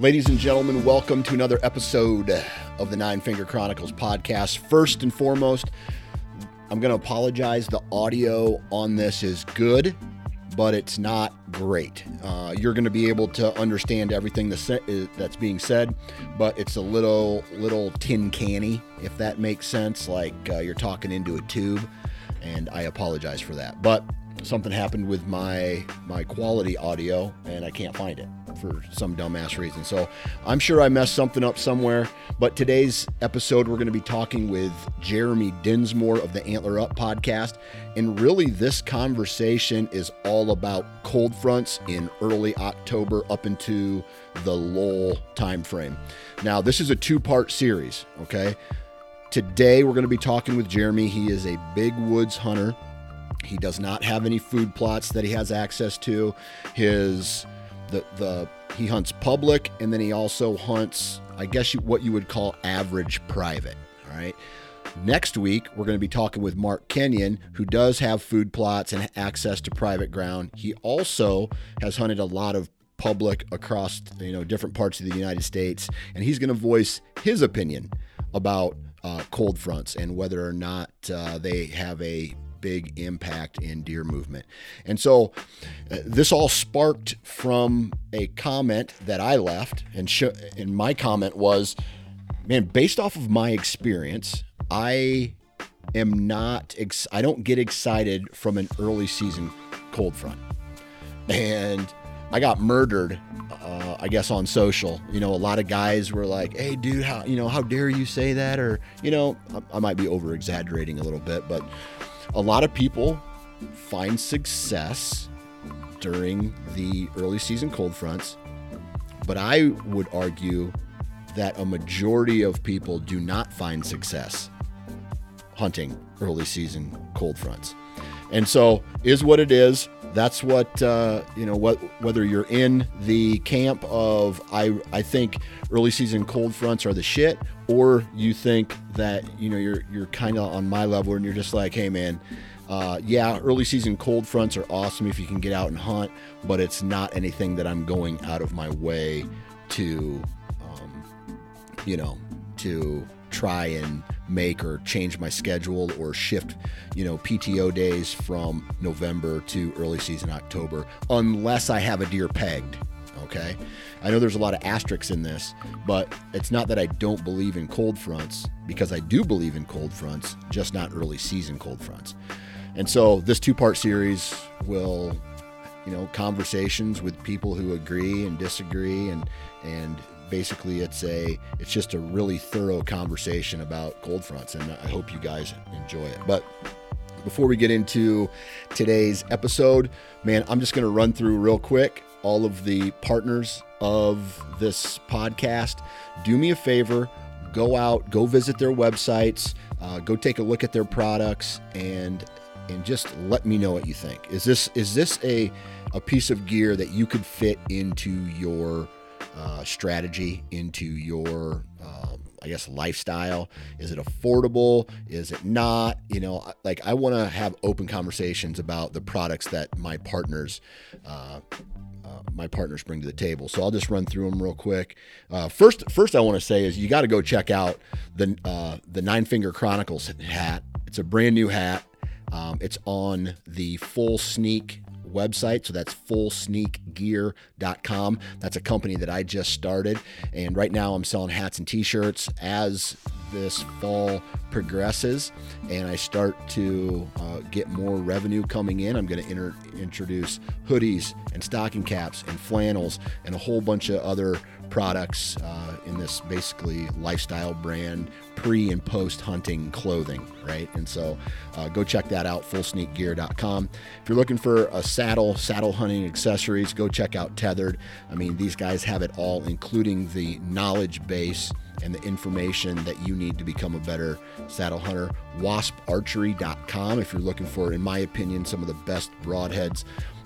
Ladies and gentlemen, welcome to another episode of the Nine Finger Chronicles podcast. First and foremost, I'm going to apologize. The audio on this is good, but it's not great. Uh, you're going to be able to understand everything that's being said, but it's a little little tin canny, if that makes sense. Like uh, you're talking into a tube, and I apologize for that. But something happened with my my quality audio, and I can't find it for some dumbass reason. So I'm sure I messed something up somewhere. But today's episode, we're going to be talking with Jeremy Dinsmore of the Antler Up podcast. And really, this conversation is all about cold fronts in early October up into the lull timeframe. Now, this is a two part series, okay? Today, we're going to be talking with Jeremy. He is a big woods hunter. He does not have any food plots that he has access to. His the the he hunts public and then he also hunts I guess you, what you would call average private. All right. Next week we're going to be talking with Mark Kenyon, who does have food plots and access to private ground. He also has hunted a lot of public across you know different parts of the United States, and he's going to voice his opinion about uh, cold fronts and whether or not uh, they have a big impact in deer movement. And so uh, this all sparked from a comment that I left. And, sh- and my comment was, man, based off of my experience, I am not, ex- I don't get excited from an early season cold front. And I got murdered, uh, I guess, on social. You know, a lot of guys were like, "Hey, dude, how you know how dare you say that?" Or you know, I, I might be over exaggerating a little bit, but a lot of people find success during the early season cold fronts, but I would argue that a majority of people do not find success hunting early season cold fronts. And so, is what it is. That's what uh, you know. What whether you're in the camp of I I think early season cold fronts are the shit, or you think that you know you're you're kind of on my level and you're just like, hey man, uh, yeah, early season cold fronts are awesome if you can get out and hunt, but it's not anything that I'm going out of my way to, um, you know, to try and make or change my schedule or shift, you know, PTO days from November to early season October, unless I have a deer pegged. Okay. I know there's a lot of asterisks in this, but it's not that I don't believe in cold fronts because I do believe in cold fronts, just not early season cold fronts. And so this two part series will, you know, conversations with people who agree and disagree and, and basically it's a it's just a really thorough conversation about cold fronts and I hope you guys enjoy it. But before we get into today's episode, man, I'm just going to run through real quick all of the partners of this podcast. Do me a favor, go out, go visit their websites, uh, go take a look at their products, and and just let me know what you think. Is this is this a a piece of gear that you could fit into your uh, strategy, into your um, I guess lifestyle? Is it affordable? Is it not? You know, like I want to have open conversations about the products that my partners uh, my partners bring to the table. So I'll just run through them real quick. Uh, first, first I want to say is you got to go check out the uh, the Nine Finger Chronicles hat. It's a brand new hat. Um, it's on the Full Sneak website. So that's fullsneakgear.com. That's a company that I just started. And right now I'm selling hats and t shirts as this fall progresses and I start to uh, get more revenue coming in, I'm going to inter- introduce hoodies and stocking caps and flannels and a whole bunch of other products uh, in this basically lifestyle brand pre and post hunting clothing, right? And so uh, go check that out, fullsneakgear.com. If you're looking for a saddle, saddle hunting accessories, go check out Tethered. I mean, these guys have it all, including the knowledge base and the information that you need to become a better saddle hunter. Wasparchery.com if you're looking for, in my opinion, some of the best broadheads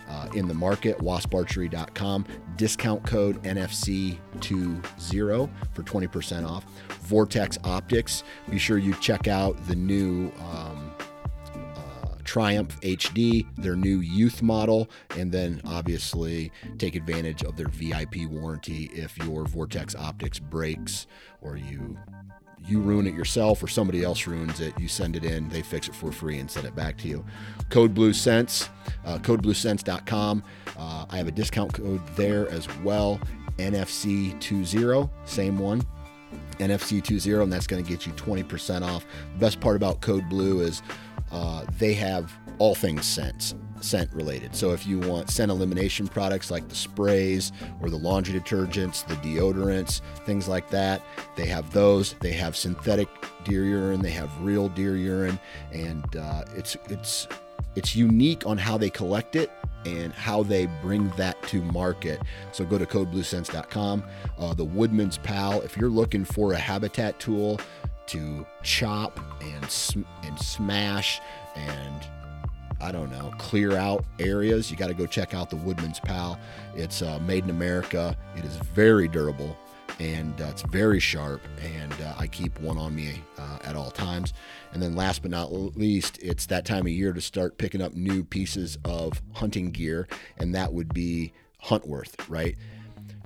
uh, in the market, wasparchery.com. Discount code NFC20 for 20% off. Vortex Optics, be sure you check out the new um, uh, Triumph HD, their new youth model, and then obviously take advantage of their VIP warranty if your Vortex Optics breaks or you you ruin it yourself or somebody else ruins it, you send it in, they fix it for free and send it back to you. Code Blue Scents, uh, codebluescents.com. Uh, I have a discount code there as well. NFC20, same one. NFC20, and that's going to get you 20% off. The best part about Code Blue is uh, they have all things scents scent related. So if you want scent elimination products like the sprays or the laundry detergents, the deodorants, things like that, they have those. They have synthetic deer urine, they have real deer urine, and uh, it's it's it's unique on how they collect it and how they bring that to market. So go to codebluescents.com. Uh, the Woodman's Pal, if you're looking for a habitat tool to chop and sm- and smash and I don't know, clear out areas, you got to go check out the Woodman's Pal. It's uh, made in America. It is very durable and uh, it's very sharp. And uh, I keep one on me uh, at all times. And then, last but not least, it's that time of year to start picking up new pieces of hunting gear, and that would be Huntworth, right?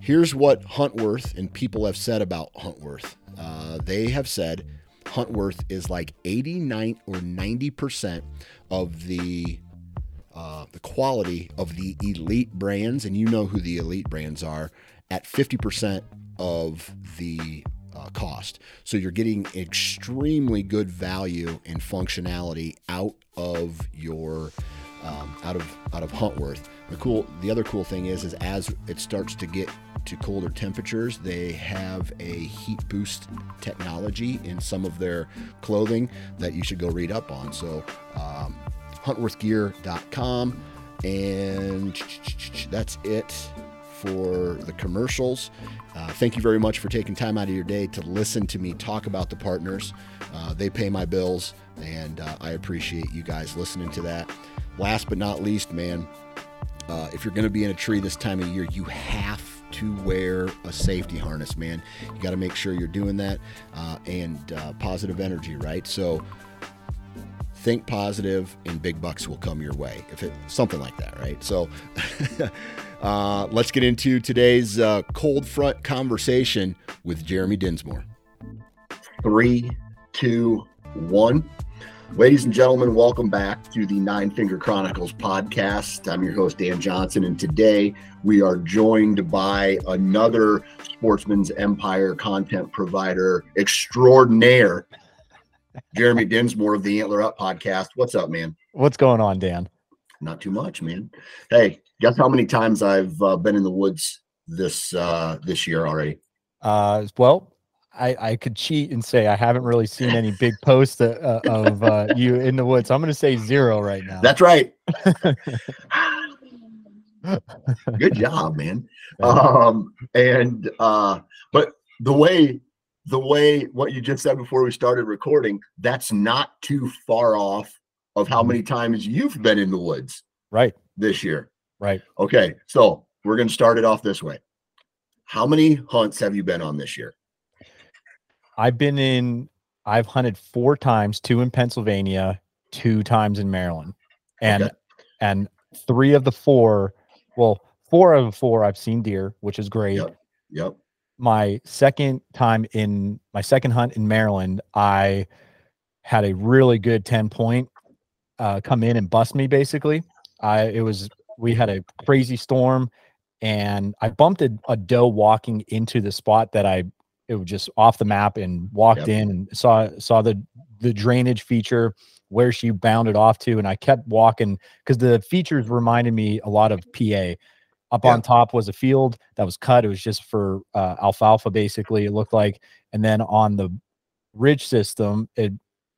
Here's what Huntworth and people have said about Huntworth. Uh, they have said Huntworth is like 89 or 90 percent of the uh, the quality of the elite brands, and you know who the elite brands are, at 50 percent of the uh, cost. So you're getting extremely good value and functionality out of your um, out of out of Huntworth. The cool, the other cool thing is, is as it starts to get to colder temperatures, they have a heat boost technology in some of their clothing that you should go read up on. So, um, huntworthgear.com, and that's it for the commercials. Uh, thank you very much for taking time out of your day to listen to me talk about the partners. Uh, they pay my bills, and uh, I appreciate you guys listening to that. Last but not least, man, uh, if you're going to be in a tree this time of year, you have to wear a safety harness, man. You got to make sure you're doing that uh, and uh, positive energy, right? So think positive and big bucks will come your way if it something like that right so uh, let's get into today's uh, cold front conversation with jeremy dinsmore three two one ladies and gentlemen welcome back to the nine finger chronicles podcast i'm your host dan johnson and today we are joined by another sportsman's empire content provider extraordinaire Jeremy Dinsmore of the Antler Up podcast. What's up, man? What's going on, Dan? Not too much, man. Hey, guess how many times I've uh, been in the woods this uh, this year already? Uh, well, I, I could cheat and say I haven't really seen any big posts uh, of uh, you in the woods. So I'm going to say zero right now. That's right. Good job, man. Um, and uh, but the way the way what you just said before we started recording, that's not too far off of how many times you've been in the woods. Right. This year. Right. Okay. So we're going to start it off this way. How many hunts have you been on this year? I've been in, I've hunted four times, two in Pennsylvania, two times in Maryland. And, okay. and three of the four, well, four of the four I've seen deer, which is great. Yep. Yep my second time in my second hunt in Maryland, I had a really good 10 point uh, come in and bust me basically. I it was we had a crazy storm and I bumped a, a doe walking into the spot that I it was just off the map and walked yep. in and saw saw the the drainage feature where she bounded off to and I kept walking because the features reminded me a lot of PA. Up on top was a field that was cut. It was just for uh, alfalfa, basically. It looked like, and then on the ridge system, it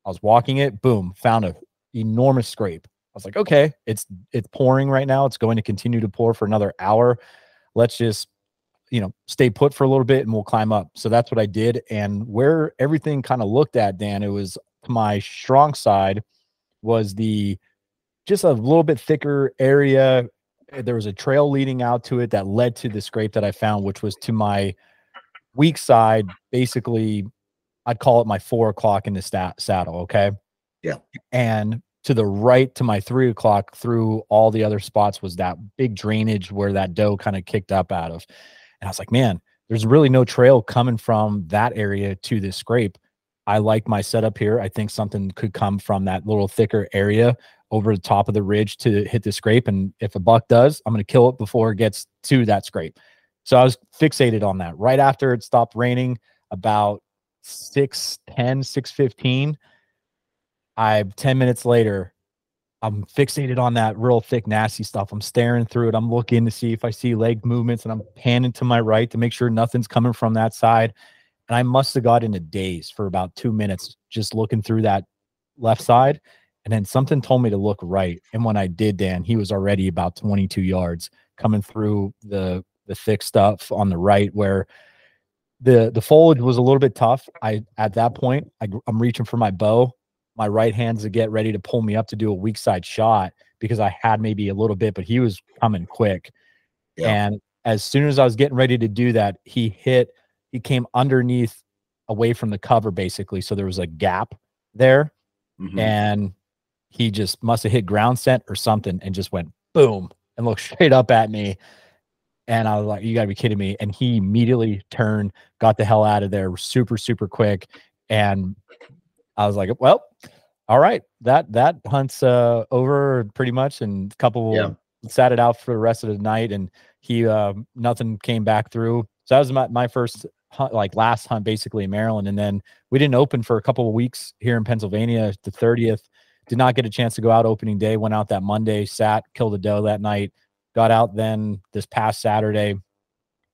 I was walking it, boom, found a enormous scrape. I was like, okay, it's it's pouring right now. It's going to continue to pour for another hour. Let's just you know stay put for a little bit and we'll climb up. So that's what I did. And where everything kind of looked at, Dan, it was my strong side was the just a little bit thicker area. There was a trail leading out to it that led to the scrape that I found, which was to my weak side. Basically, I'd call it my four o'clock in the stat saddle. Okay. Yeah. And to the right to my three o'clock through all the other spots was that big drainage where that doe kind of kicked up out of. And I was like, man, there's really no trail coming from that area to this scrape. I like my setup here. I think something could come from that little thicker area over the top of the ridge to hit the scrape. And if a buck does, I'm going to kill it before it gets to that scrape. So I was fixated on that. Right after it stopped raining, about 6 10, 6 15, I 10 minutes later, I'm fixated on that real thick, nasty stuff. I'm staring through it. I'm looking to see if I see leg movements and I'm panning to my right to make sure nothing's coming from that side. And I must have got in a daze for about two minutes just looking through that left side. And then something told me to look right. And when I did, Dan, he was already about 22 yards coming through the the thick stuff on the right where the the foliage was a little bit tough. I at that point I, I'm reaching for my bow my right hands to get ready to pull me up to do a weak side shot because I had maybe a little bit, but he was coming quick. Yeah. And as soon as I was getting ready to do that, he hit, he came underneath away from the cover basically. So there was a gap there. Mm-hmm. And he just must have hit ground scent or something and just went boom and looked straight up at me. And I was like, you gotta be kidding me. And he immediately turned, got the hell out of there super, super quick. And I was like, well, all right, that that hunt's uh, over pretty much, and a couple yeah. sat it out for the rest of the night, and he uh, nothing came back through. So that was my, my first hunt, like last hunt basically in Maryland, and then we didn't open for a couple of weeks here in Pennsylvania. The thirtieth, did not get a chance to go out opening day. Went out that Monday, sat, killed a doe that night. Got out then this past Saturday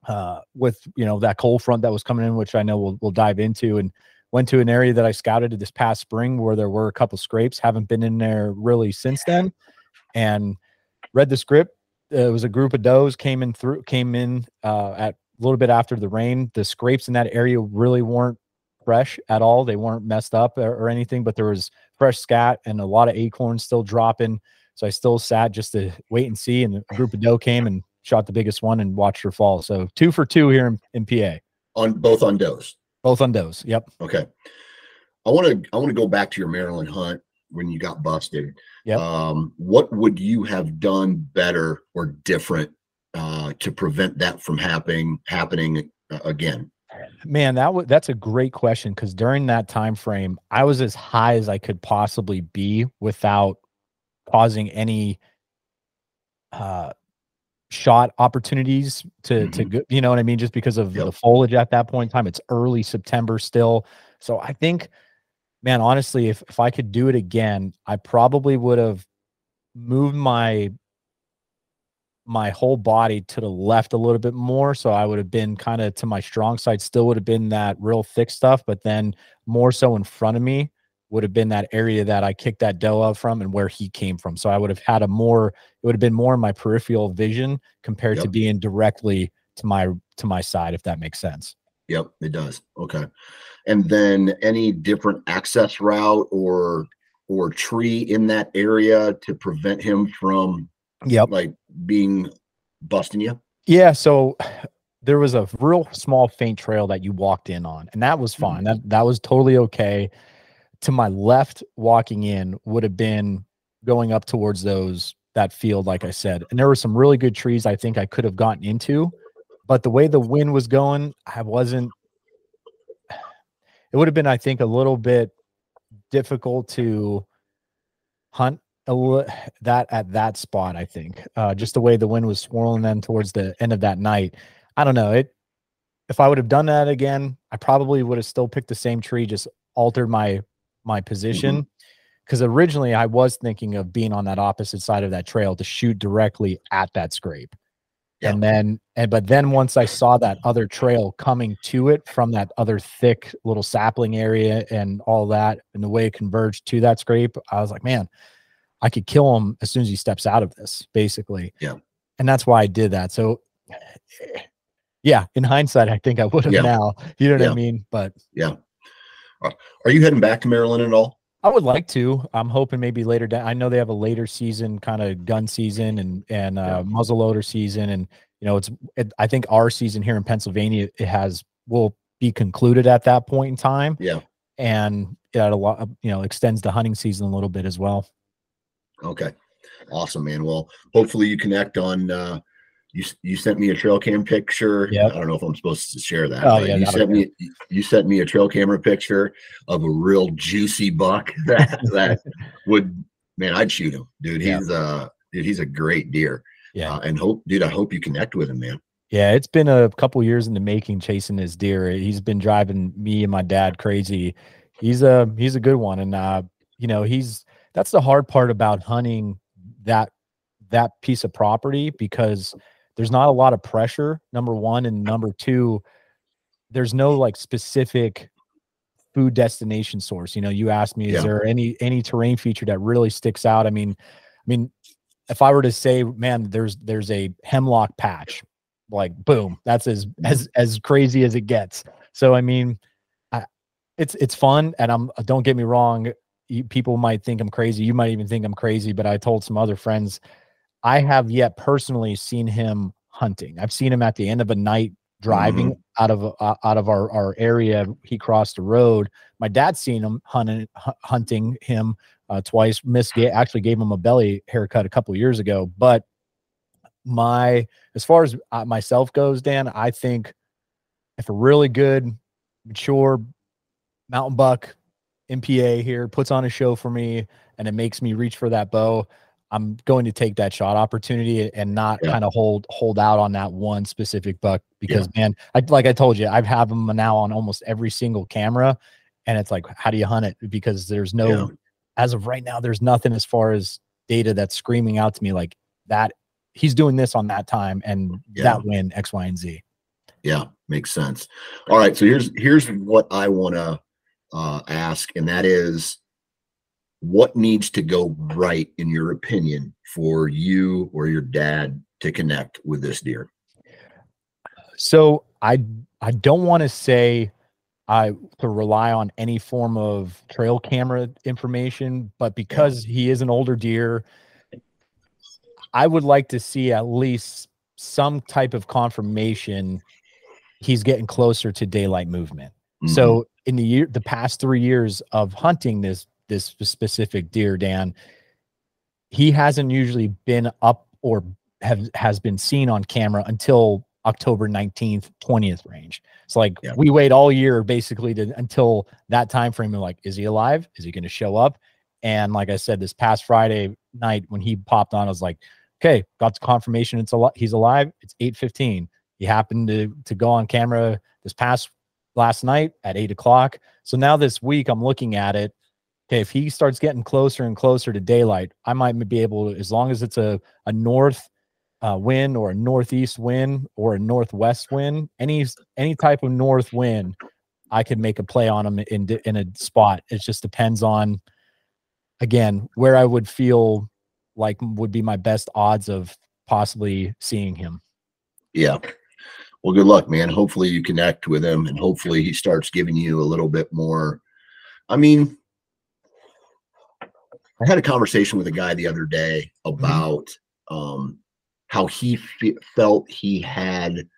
uh, with you know that cold front that was coming in, which I know we'll we'll dive into and went to an area that I scouted this past spring where there were a couple scrapes. Haven't been in there really since then, and read the script. It was a group of does came in through came in uh, at a little bit after the rain. The scrapes in that area really weren't fresh at all. They weren't messed up or, or anything, but there was fresh scat and a lot of acorns still dropping. So I still sat just to wait and see. And a group of doe came and shot the biggest one and watched her fall. So two for two here in, in PA. On both on does. Both on those. Yep. Okay. I want to I want to go back to your Maryland hunt when you got busted. Yep. Um, what would you have done better or different uh, to prevent that from happening happening uh, again? Man, that was that's a great question because during that time frame, I was as high as I could possibly be without causing any uh shot opportunities to mm-hmm. to go, you know what I mean? Just because of yep. the foliage at that point in time. It's early September still. So I think man honestly if if I could do it again I probably would have moved my my whole body to the left a little bit more. So I would have been kind of to my strong side still would have been that real thick stuff but then more so in front of me would have been that area that I kicked that doe out from and where he came from. So I would have had a more, it would have been more in my peripheral vision compared yep. to being directly to my to my side, if that makes sense. Yep, it does. Okay. And then any different access route or or tree in that area to prevent him from yep like being busting you? Yeah. So there was a real small faint trail that you walked in on, and that was fine. Mm-hmm. That that was totally okay to my left walking in would have been going up towards those that field like i said and there were some really good trees i think i could have gotten into but the way the wind was going i wasn't it would have been i think a little bit difficult to hunt a, that at that spot i think. Uh, just the way the wind was swirling then towards the end of that night i don't know it if I would have done that again, I probably would have still picked the same tree, just altered my my position. Because mm-hmm. originally I was thinking of being on that opposite side of that trail to shoot directly at that scrape. Yeah. And then and but then once I saw that other trail coming to it from that other thick little sapling area and all that and the way it converged to that scrape, I was like, man, I could kill him as soon as he steps out of this, basically. Yeah. And that's why I did that. So yeah, in hindsight, I think I would have yeah. now. You know what yeah. I mean? But yeah. Are you heading back to Maryland at all? I would like to. I'm hoping maybe later down. I know they have a later season, kind of gun season and and uh, yeah. muzzleloader season, and you know it's. It, I think our season here in Pennsylvania it has will be concluded at that point in time. Yeah, and it a lot, you know, extends the hunting season a little bit as well. Okay, awesome, man. Well, hopefully you connect on uh, you you sent me a trail cam picture. Yeah. I don't know if I'm supposed to share that. Oh, yeah, you sent me you sent me a trail camera picture of a real juicy buck that that would man, I'd shoot him, dude. He's yeah. uh dude, he's a great deer. Yeah. Uh, and hope dude, I hope you connect with him, man. Yeah, it's been a couple years in the making chasing this deer. He's been driving me and my dad crazy. He's a he's a good one. And uh, you know, he's that's the hard part about hunting that that piece of property because there's not a lot of pressure number one and number two there's no like specific food destination source you know you asked me is yeah. there any any terrain feature that really sticks out i mean i mean if i were to say man there's there's a hemlock patch like boom that's as mm-hmm. as as crazy as it gets so i mean I, it's it's fun and i'm don't get me wrong you, people might think i'm crazy you might even think i'm crazy but i told some other friends I have yet personally seen him hunting. I've seen him at the end of a night driving mm-hmm. out of uh, out of our, our area. He crossed the road. My dad's seen him hunting hunting him uh, twice. Miss actually gave him a belly haircut a couple years ago. But my as far as uh, myself goes, Dan, I think if a really good mature mountain buck MPA here puts on a show for me and it makes me reach for that bow, I'm going to take that shot opportunity and not yeah. kind of hold hold out on that one specific buck because yeah. man, I like I told you, I've had them now on almost every single camera, and it's like, how do you hunt it? Because there's no, yeah. as of right now, there's nothing as far as data that's screaming out to me like that. He's doing this on that time, and that win X, Y, and Z. Yeah, makes sense. All right, so here's here's what I want to uh, ask, and that is what needs to go right in your opinion for you or your dad to connect with this deer so i i don't want to say i to rely on any form of trail camera information but because he is an older deer i would like to see at least some type of confirmation he's getting closer to daylight movement mm-hmm. so in the year the past three years of hunting this this specific deer, Dan, he hasn't usually been up or have has been seen on camera until October 19th, 20th range. It's like yeah. we wait all year basically to until that time frame and like, is he alive? Is he going to show up? And like I said, this past Friday night when he popped on, I was like, okay, got the confirmation it's a lot he's alive. It's 815. He happened to to go on camera this past last night at eight o'clock. So now this week I'm looking at it okay, if he starts getting closer and closer to daylight, I might be able to, as long as it's a, a north uh, wind or a northeast wind or a northwest wind, any any type of north wind, I could make a play on him in in a spot. It just depends on, again, where I would feel like would be my best odds of possibly seeing him. Yeah. Well, good luck, man. Hopefully you connect with him and hopefully he starts giving you a little bit more. I mean, I had a conversation with a guy the other day mm-hmm. about mm-hmm. um, how he fe- felt he had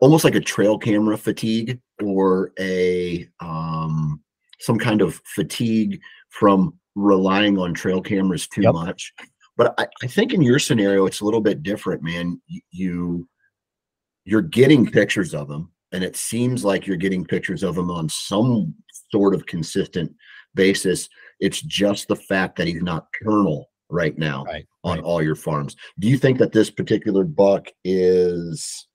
almost like a trail camera fatigue or a um, some kind of fatigue from relying on trail cameras too yep. much. But I, I, think in your scenario, it's a little bit different, man. You you're getting pictures of them, and it seems like you're getting pictures of them on some sort of consistent basis. It's just the fact that he's not colonel right now right, on right. all your farms. Do you think that this particular buck is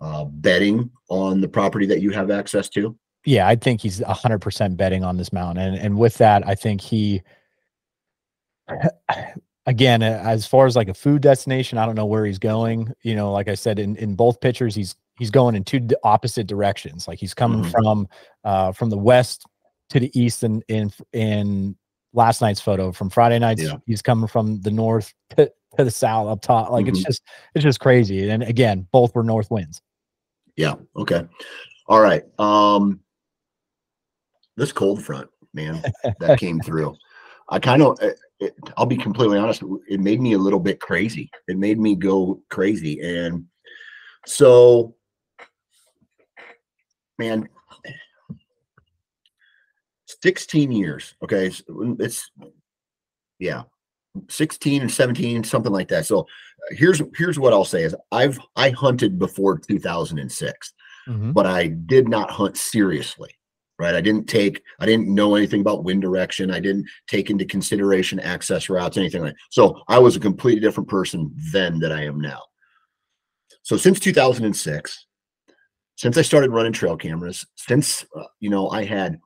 uh, bedding on the property that you have access to? Yeah, I think he's 100% bedding on this mountain. And, and with that, I think he, again, as far as like a food destination, I don't know where he's going. You know, like I said, in, in both pictures, he's he's going in two opposite directions. Like he's coming mm-hmm. from uh, from the west to the east in in in last night's photo from Friday nights. Yeah. He's coming from the north to, to the south up top. Like mm-hmm. it's just it's just crazy. And again, both were north winds. Yeah. Okay. All right. Um this cold front, man, that came through. I kind of I'll be completely honest, it made me a little bit crazy. It made me go crazy. And so man, 16 years. Okay. It's, yeah, 16 and 17, something like that. So here's, here's what I'll say is I've, I hunted before 2006, mm-hmm. but I did not hunt seriously. Right. I didn't take, I didn't know anything about wind direction. I didn't take into consideration access routes, anything like that. So I was a completely different person then that I am now. So since 2006, since I started running trail cameras, since uh, you know I had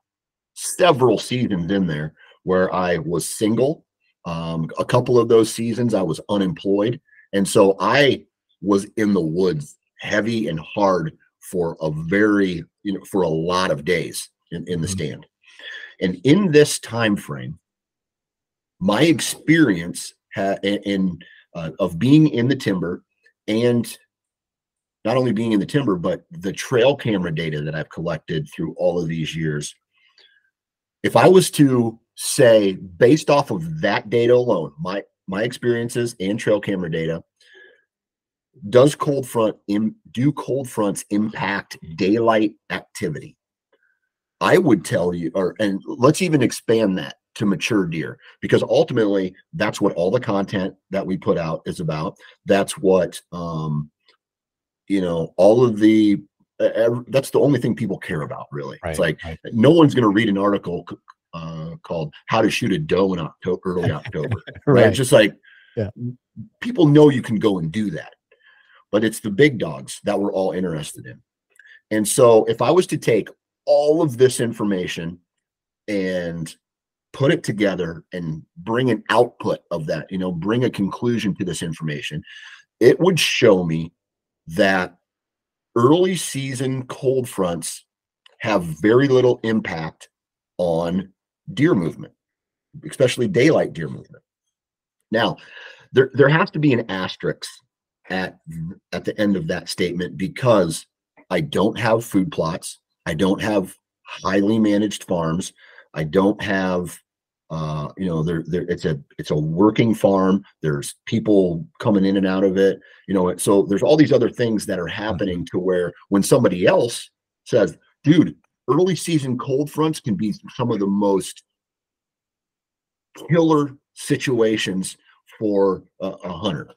several seasons in there where I was single. Um, a couple of those seasons I was unemployed, and so I was in the woods heavy and hard for a very you know for a lot of days in, in the mm-hmm. stand. And in this time frame, my experience ha- in uh, of being in the timber and not only being in the timber, but the trail camera data that I've collected through all of these years. If I was to say, based off of that data alone, my my experiences and trail camera data, does cold front Im, do cold fronts impact daylight activity? I would tell you, or and let's even expand that to mature deer because ultimately that's what all the content that we put out is about. That's what um, you know all of the uh, that's the only thing people care about really right, it's like right. no one's going to read an article uh, called how to shoot a doe in october early october right. right it's just like yeah. people know you can go and do that but it's the big dogs that we're all interested in and so if i was to take all of this information and put it together and bring an output of that you know bring a conclusion to this information it would show me that early season cold fronts have very little impact on deer movement, especially daylight deer movement. Now, there, there has to be an asterisk at at the end of that statement because I don't have food plots. I don't have highly managed farms. I don't have uh, you know, there, there, it's a, it's a working farm. There's people coming in and out of it. You know, so there's all these other things that are mm-hmm. happening to where when somebody else says, "Dude, early season cold fronts can be some of the most killer situations for a, a hunter."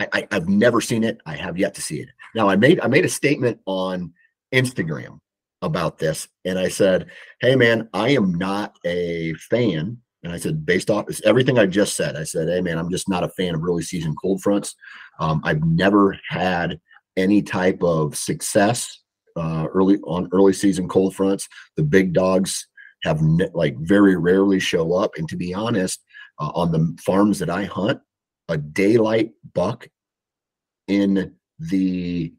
I, I, I've never seen it. I have yet to see it. Now, I made, I made a statement on Instagram about this and I said, Hey man, I am not a fan. And I said, based off everything I just said, I said, Hey man, I'm just not a fan of early season cold fronts. Um, I've never had any type of success uh, early on early season cold fronts. The big dogs have ne- like very rarely show up. And to be honest, uh, on the farms that I hunt, a daylight buck in the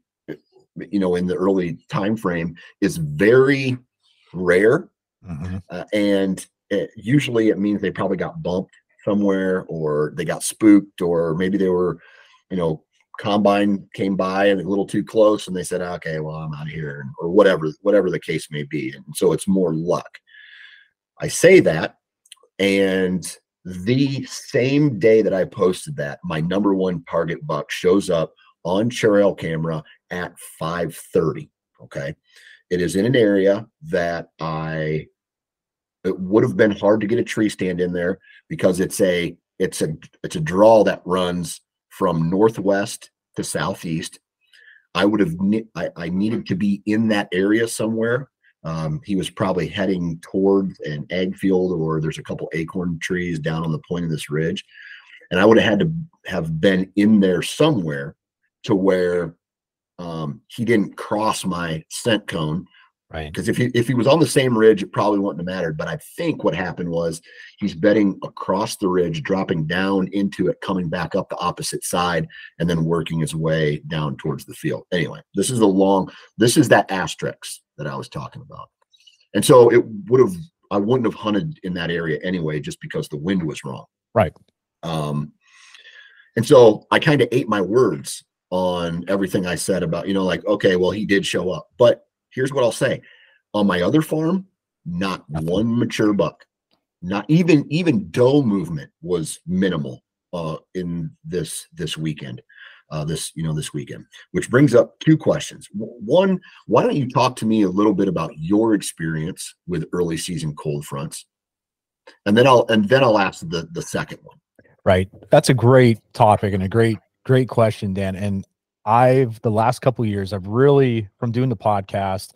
you know in the early time frame is very rare mm-hmm. uh, and it, usually it means they probably got bumped somewhere or they got spooked or maybe they were you know combine came by and a little too close and they said okay well i'm out here or whatever whatever the case may be and so it's more luck i say that and the same day that i posted that my number one target buck shows up on trail camera at 5:30. Okay, it is in an area that I it would have been hard to get a tree stand in there because it's a it's a it's a draw that runs from northwest to southeast. I would have I, I needed to be in that area somewhere. Um, he was probably heading toward an ag field, or there's a couple acorn trees down on the point of this ridge, and I would have had to have been in there somewhere to where um, he didn't cross my scent cone. Right. Because if he if he was on the same ridge, it probably wouldn't have mattered. But I think what happened was he's bedding across the ridge, dropping down into it, coming back up the opposite side, and then working his way down towards the field. Anyway, this is a long. This is that asterisk that I was talking about, and so it would have. I wouldn't have hunted in that area anyway, just because the wind was wrong. Right. Um, and so I kind of ate my words on everything I said about, you know, like, okay, well, he did show up. But here's what I'll say on my other farm, not one mature buck, not even, even doe movement was minimal uh, in this, this weekend. Uh, this you know this weekend which brings up two questions one why don't you talk to me a little bit about your experience with early season cold fronts and then i'll and then i'll ask the the second one Right. That's a great topic and a great, great question, Dan. And I've the last couple years, I've really from doing the podcast,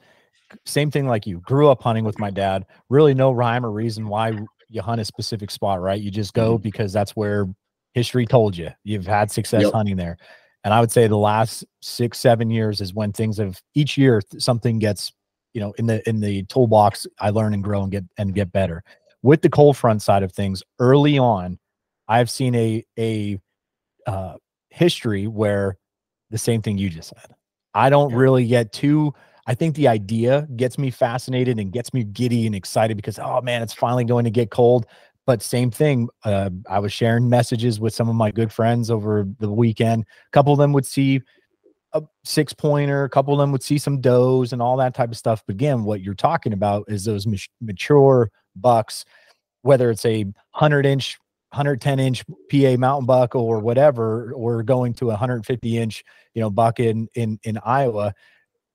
same thing like you, grew up hunting with my dad. Really no rhyme or reason why you hunt a specific spot, right? You just go mm-hmm. because that's where history told you. You've had success yep. hunting there. And I would say the last six, seven years is when things have each year something gets, you know, in the in the toolbox, I learn and grow and get and get better. With the cold front side of things, early on, I've seen a a uh, history where the same thing you just said. I don't yeah. really get too. I think the idea gets me fascinated and gets me giddy and excited because oh man, it's finally going to get cold. But same thing. Uh, I was sharing messages with some of my good friends over the weekend. A couple of them would see a six pointer. A couple of them would see some does and all that type of stuff. But again, what you're talking about is those mature bucks, whether it's a hundred inch 110 inch PA mountain buck or whatever, or going to a 150 inch, you know, buck in in in Iowa,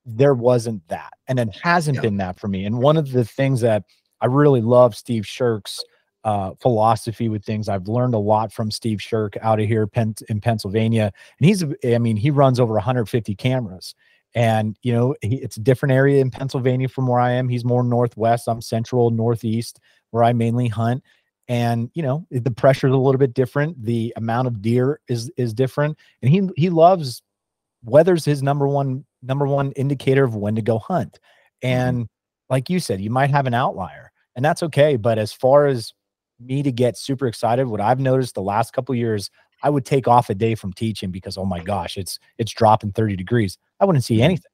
there wasn't that, and it hasn't yeah. been that for me. And one of the things that I really love Steve Shirk's uh, philosophy with things. I've learned a lot from Steve Shirk out of here Pen- in Pennsylvania, and he's I mean he runs over 150 cameras. And you know, he, it's a different area in Pennsylvania from where I am. He's more northwest. I'm central, northeast, where I mainly hunt and you know the pressure is a little bit different the amount of deer is is different and he he loves weather's his number one number one indicator of when to go hunt mm-hmm. and like you said you might have an outlier and that's okay but as far as me to get super excited what i've noticed the last couple years i would take off a day from teaching because oh my gosh it's it's dropping 30 degrees i wouldn't see mm-hmm. anything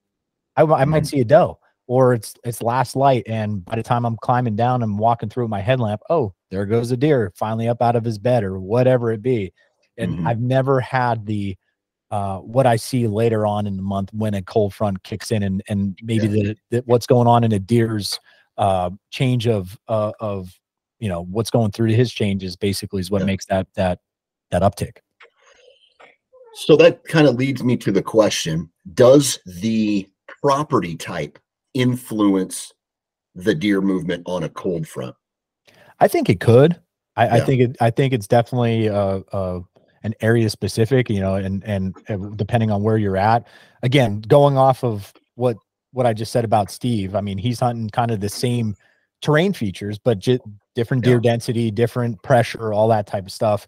i, I might mm-hmm. see a doe or it's it's last light and by the time i'm climbing down and walking through my headlamp oh there goes a deer finally up out of his bed or whatever it be and mm-hmm. i've never had the uh, what i see later on in the month when a cold front kicks in and and maybe yeah. the, the, what's going on in a deer's uh, change of uh, of you know what's going through his changes basically is what yeah. makes that that that uptick so that kind of leads me to the question does the property type influence the deer movement on a cold front? I think it could. I, yeah. I think it. I think it's definitely uh, uh, an area specific. You know, and and depending on where you're at. Again, going off of what what I just said about Steve. I mean, he's hunting kind of the same terrain features, but j- different deer yeah. density, different pressure, all that type of stuff.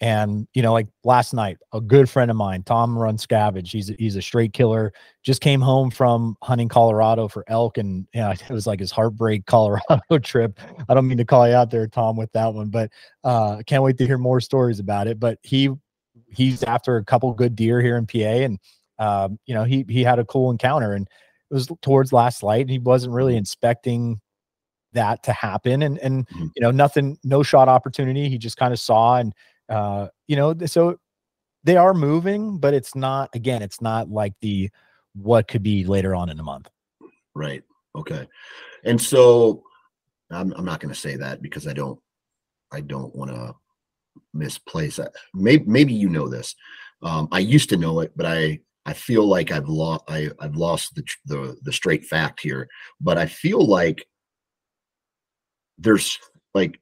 And you know, like last night, a good friend of mine, Tom runs Scavage, He's a, he's a straight killer. Just came home from hunting Colorado for elk, and you know, it was like his heartbreak Colorado trip. I don't mean to call you out there, Tom, with that one, but uh, can't wait to hear more stories about it. But he he's after a couple good deer here in PA, and um, you know, he he had a cool encounter, and it was towards last light. And he wasn't really mm-hmm. inspecting that to happen, and and mm-hmm. you know, nothing, no shot opportunity. He just kind of saw and uh, you know, so they are moving, but it's not again, it's not like the what could be later on in the month. Right. Okay. And so I'm I'm not going to say that because I don't I don't want to misplace it. Maybe maybe you know this. Um, I used to know it, but I I feel like I've lost I I've lost the the the straight fact here. But I feel like there's like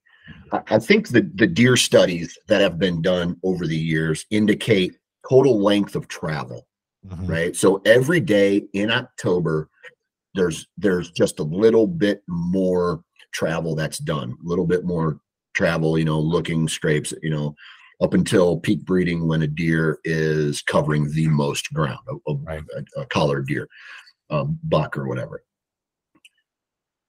I think the, the deer studies that have been done over the years indicate total length of travel, mm-hmm. right? So every day in October, there's there's just a little bit more travel that's done, a little bit more travel, you know, looking scrapes, you know, up until peak breeding when a deer is covering the most ground, a, a, Right. a, a collared deer, um, buck or whatever.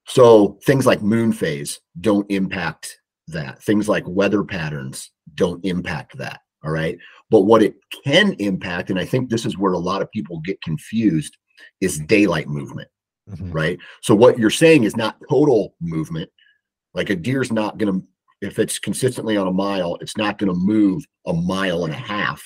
So things like moon phase don't impact that. Things like weather patterns don't impact that. All right. But what it can impact, and I think this is where a lot of people get confused, is daylight movement Mhm. right? So what you're saying is not total movement. Like a deer's not going to, if it's consistently on a mile, it's not going to move a mile and a half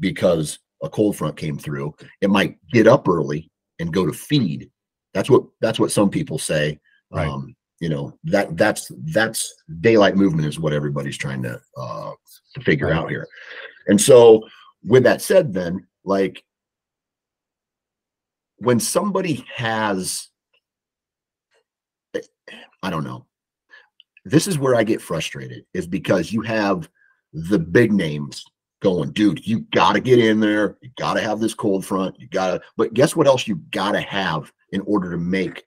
because a cold front came through. It might get up early and go to feed. That's what that's what some people say. Right. Um, you know that that's that's daylight movement is what everybody's trying to uh, to figure out here. And so, with that said, then like when somebody has I don't know. This is where I get frustrated is because you have the big names going, dude, you got to get in there. You got to have this cold front. You got to, but guess what else you got to have in order to make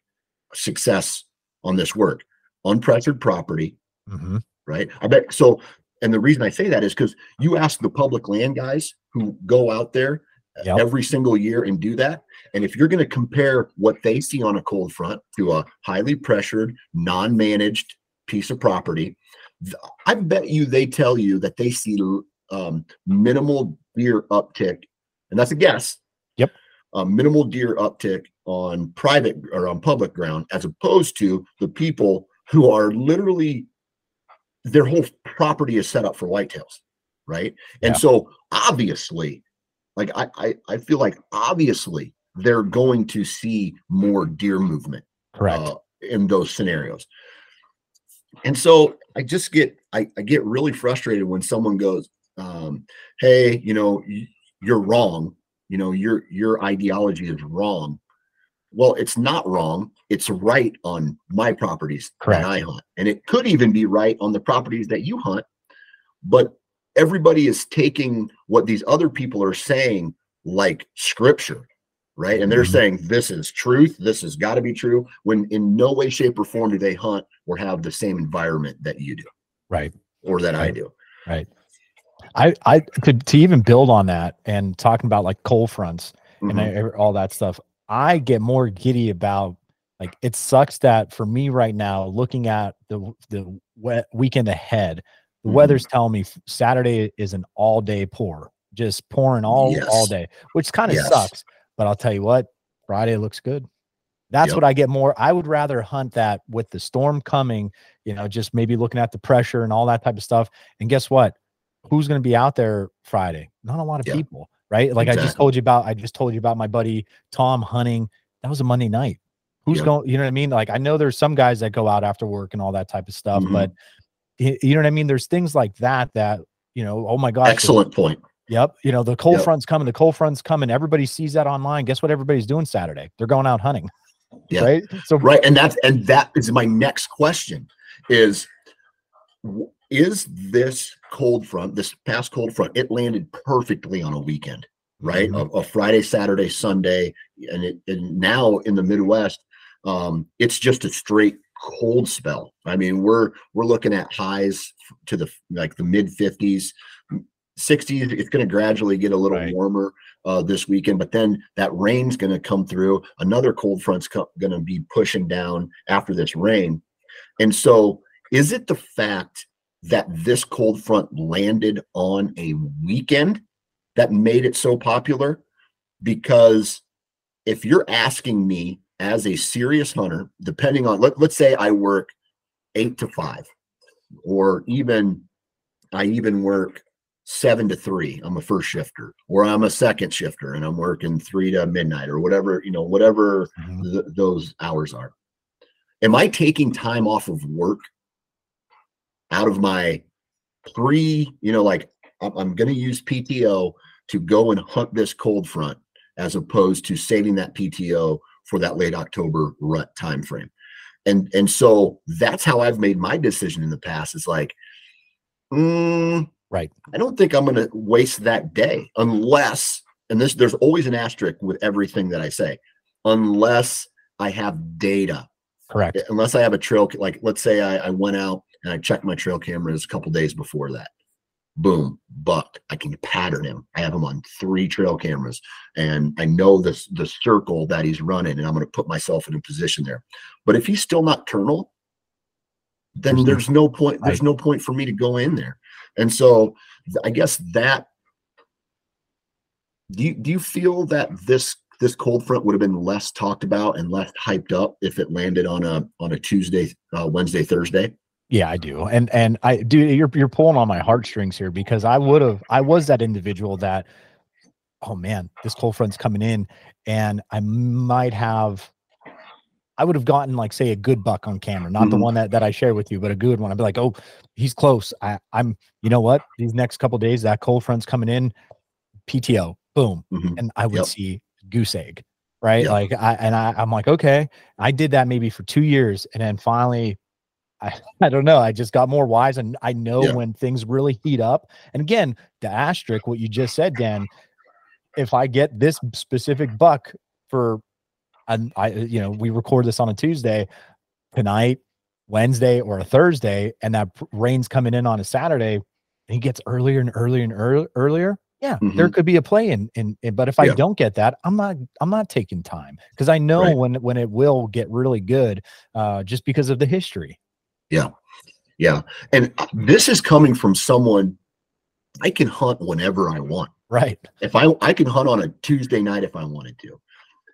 success on this work? Unpressured property, Mhm. right? I bet so. And the reason I say that is because you ask the public land guys who go out there Yep. every single year and do that. And if you're going to compare what they see on a cold front to a highly pressured, non managed piece of property, I bet you they tell you that they see um, minimal deer uptick. And that's a guess. Yep. A minimal deer uptick on private or on public ground as opposed to the people who are literally their whole property is set up for whitetails right? And so obviously like I, I i feel like obviously they're going to see more deer movement Correct. uh, in those scenarios. And so i just get I, I get really frustrated when someone goes um hey you know you're wrong. You know your your ideology is wrong well it's not wrong it's right on my properties Correct. that i hunt and it could even be right on the properties that you hunt but everybody is taking what these other people are saying like scripture right and they're Mhm. saying this is truth this has got to be true when in no way shape or form do they hunt or have the same environment that you do right. or that i do Right. I, I to, to even build on that and talking about like cold fronts and Mhm. I, all that stuff, I get more giddy about like it sucks that for me right now, looking at the the wet weekend ahead, the Mhm. weather's telling me Saturday is an all day pour, just pouring all all day, which kind of Yes. sucks. But I'll tell you what, Friday looks good. That's Yep. what I get more. I would rather hunt that with the storm coming, you know, just maybe looking at the pressure and all that type of stuff. And guess what? Who's going to be out there Friday? Not a lot of Yeah. people, right? Like I just told you about, I just told you about my buddy Tom hunting. That was a Monday night. Who's Yep. going, you know what I mean? Like I know there's some guys that go out after work and all that type of stuff, Mhm. but you know what I mean? There's things like that that, you know, oh my God. excellent point Yep. You know, the cold Yep. front's coming, the cold front's coming. Everybody sees that online. Guess what everybody's doing Saturday? They're going out hunting. Yeah. Right. So right and that's and that is my next question is is this cold front this past cold front it landed perfectly on a weekend right Mhm. a, a friday saturday sunday and it and now in the midwest um it's just a straight cold spell i mean we're we're looking at highs to the like the mid 50s 60s it's going to gradually get a little Right. warmer uh, this weekend but then that rain's going to come through another cold front's co- going to be pushing down after this rain and so is it the fact that this cold front landed on a weekend that made it so popular because if you're asking me as a serious hunter depending on let, let's say i work eight to five or even i even work seven to three i'm a first shifter or i'm a second shifter and i'm working three to midnight or whatever you know whatever Mhm. th- those hours are am i taking time off of work out of my pre you know like i'm, going to use pto to go and hunt this cold front as opposed to saving that pto for that late october rut time frame and and so that's how i've made my decision in the past is like mm, Right. i don't think i'm going to waste that day unless and this there's always an asterisk with everything that i say unless i have data correct. unless I have a trail, like let's say I, I went out and I checked my trail cameras a couple days before that. boom, buck. I can pattern him. I have him on three trail cameras, and I know this the circle that he's running, and I'm going to put myself in a position there. But if he's still nocturnal, then there's no point. There's no point for me to go in there. And so, I guess that. Do you do you feel that this this cold front would have been less talked about and less hyped up if it landed on a on a Tuesday, uh, Wednesday, Thursday? Yeah, I do. And and I do you're you're pulling on my heartstrings here because I would have I was that individual that oh man, this cold front's coming in and I might have I would have gotten like say a good buck on camera, not mm-hmm. the one that that I share with you, but a good one. I'd be like, "Oh, he's close." I I'm you know what? These next couple days that cold front's coming in, PTO, boom. Mm-hmm. And I would yep. see goose egg, right? Yep. Like I and I I'm like, "Okay, I did that maybe for 2 years and then finally I, I don't know. I just got more wise and I know yeah. when things really heat up. And again, the asterisk, what you just said, Dan, if I get this specific buck for and I you know, we record this on a Tuesday tonight, Wednesday or a Thursday, and that rain's coming in on a Saturday, and he gets earlier and earlier and earlier earlier. Yeah, mm-hmm. there could be a play in, in, in but if I don't get that, I'm not I'm not taking time because I know right. when when it will get really good, uh, just because of the history. Yeah. Yeah. And this is coming from someone I can hunt whenever I want. Right. If I I can hunt on a Tuesday night if I wanted to.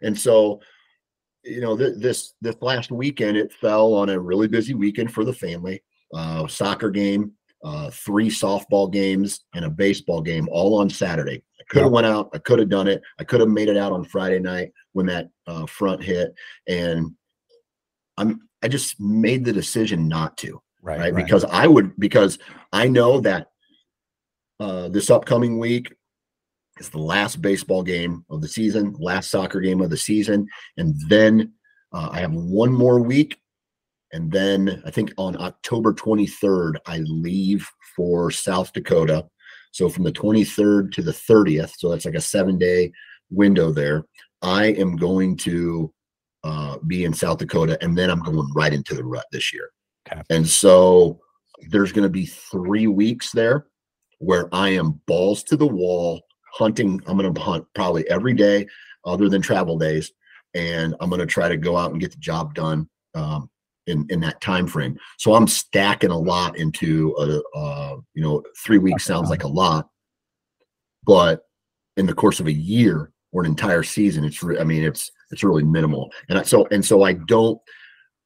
And so you know th- this this last weekend it fell on a really busy weekend for the family. Uh soccer game, uh three softball games and a baseball game all on Saturday. I could have yeah. went out, I could have done it. I could have made it out on Friday night when that uh, front hit and I'm I just made the decision not to. Right, right? right. Because I would because I know that uh, this upcoming week is the last baseball game of the season, last soccer game of the season, and then uh, I have one more week, and then I think on October 23rd I leave for South Dakota. So from the 23rd to the 30th, so that's like a seven day window there. I am going to uh, be in South Dakota, and then I'm going right into the rut this year. Okay. And so there's going to be three weeks there where I am balls to the wall hunting. I'm going to hunt probably every day other than travel days, and I'm going to try to go out and get the job done um, in in that time frame. So I'm stacking a lot into a, uh, you know three weeks sounds like a lot, but in the course of a year or an entire season, it's I mean it's it's really minimal. And I, so and so I don't,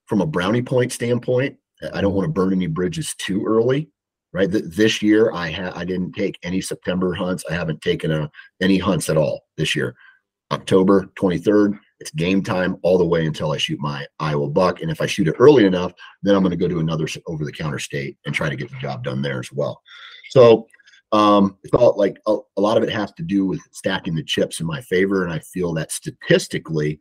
from a brownie point standpoint, I don't want to burn any bridges too early. Right. this year I had I didn't take any September hunts. I haven't taken a, any hunts at all this year. October 23rd, it's game time all the way until I shoot my Iowa buck. And if I shoot it early enough, then I'm going to go to another over the counter state and try to get the job done there as well. So um, it felt like a, a, lot of it has to do with stacking the chips in my favor. And I feel that statistically,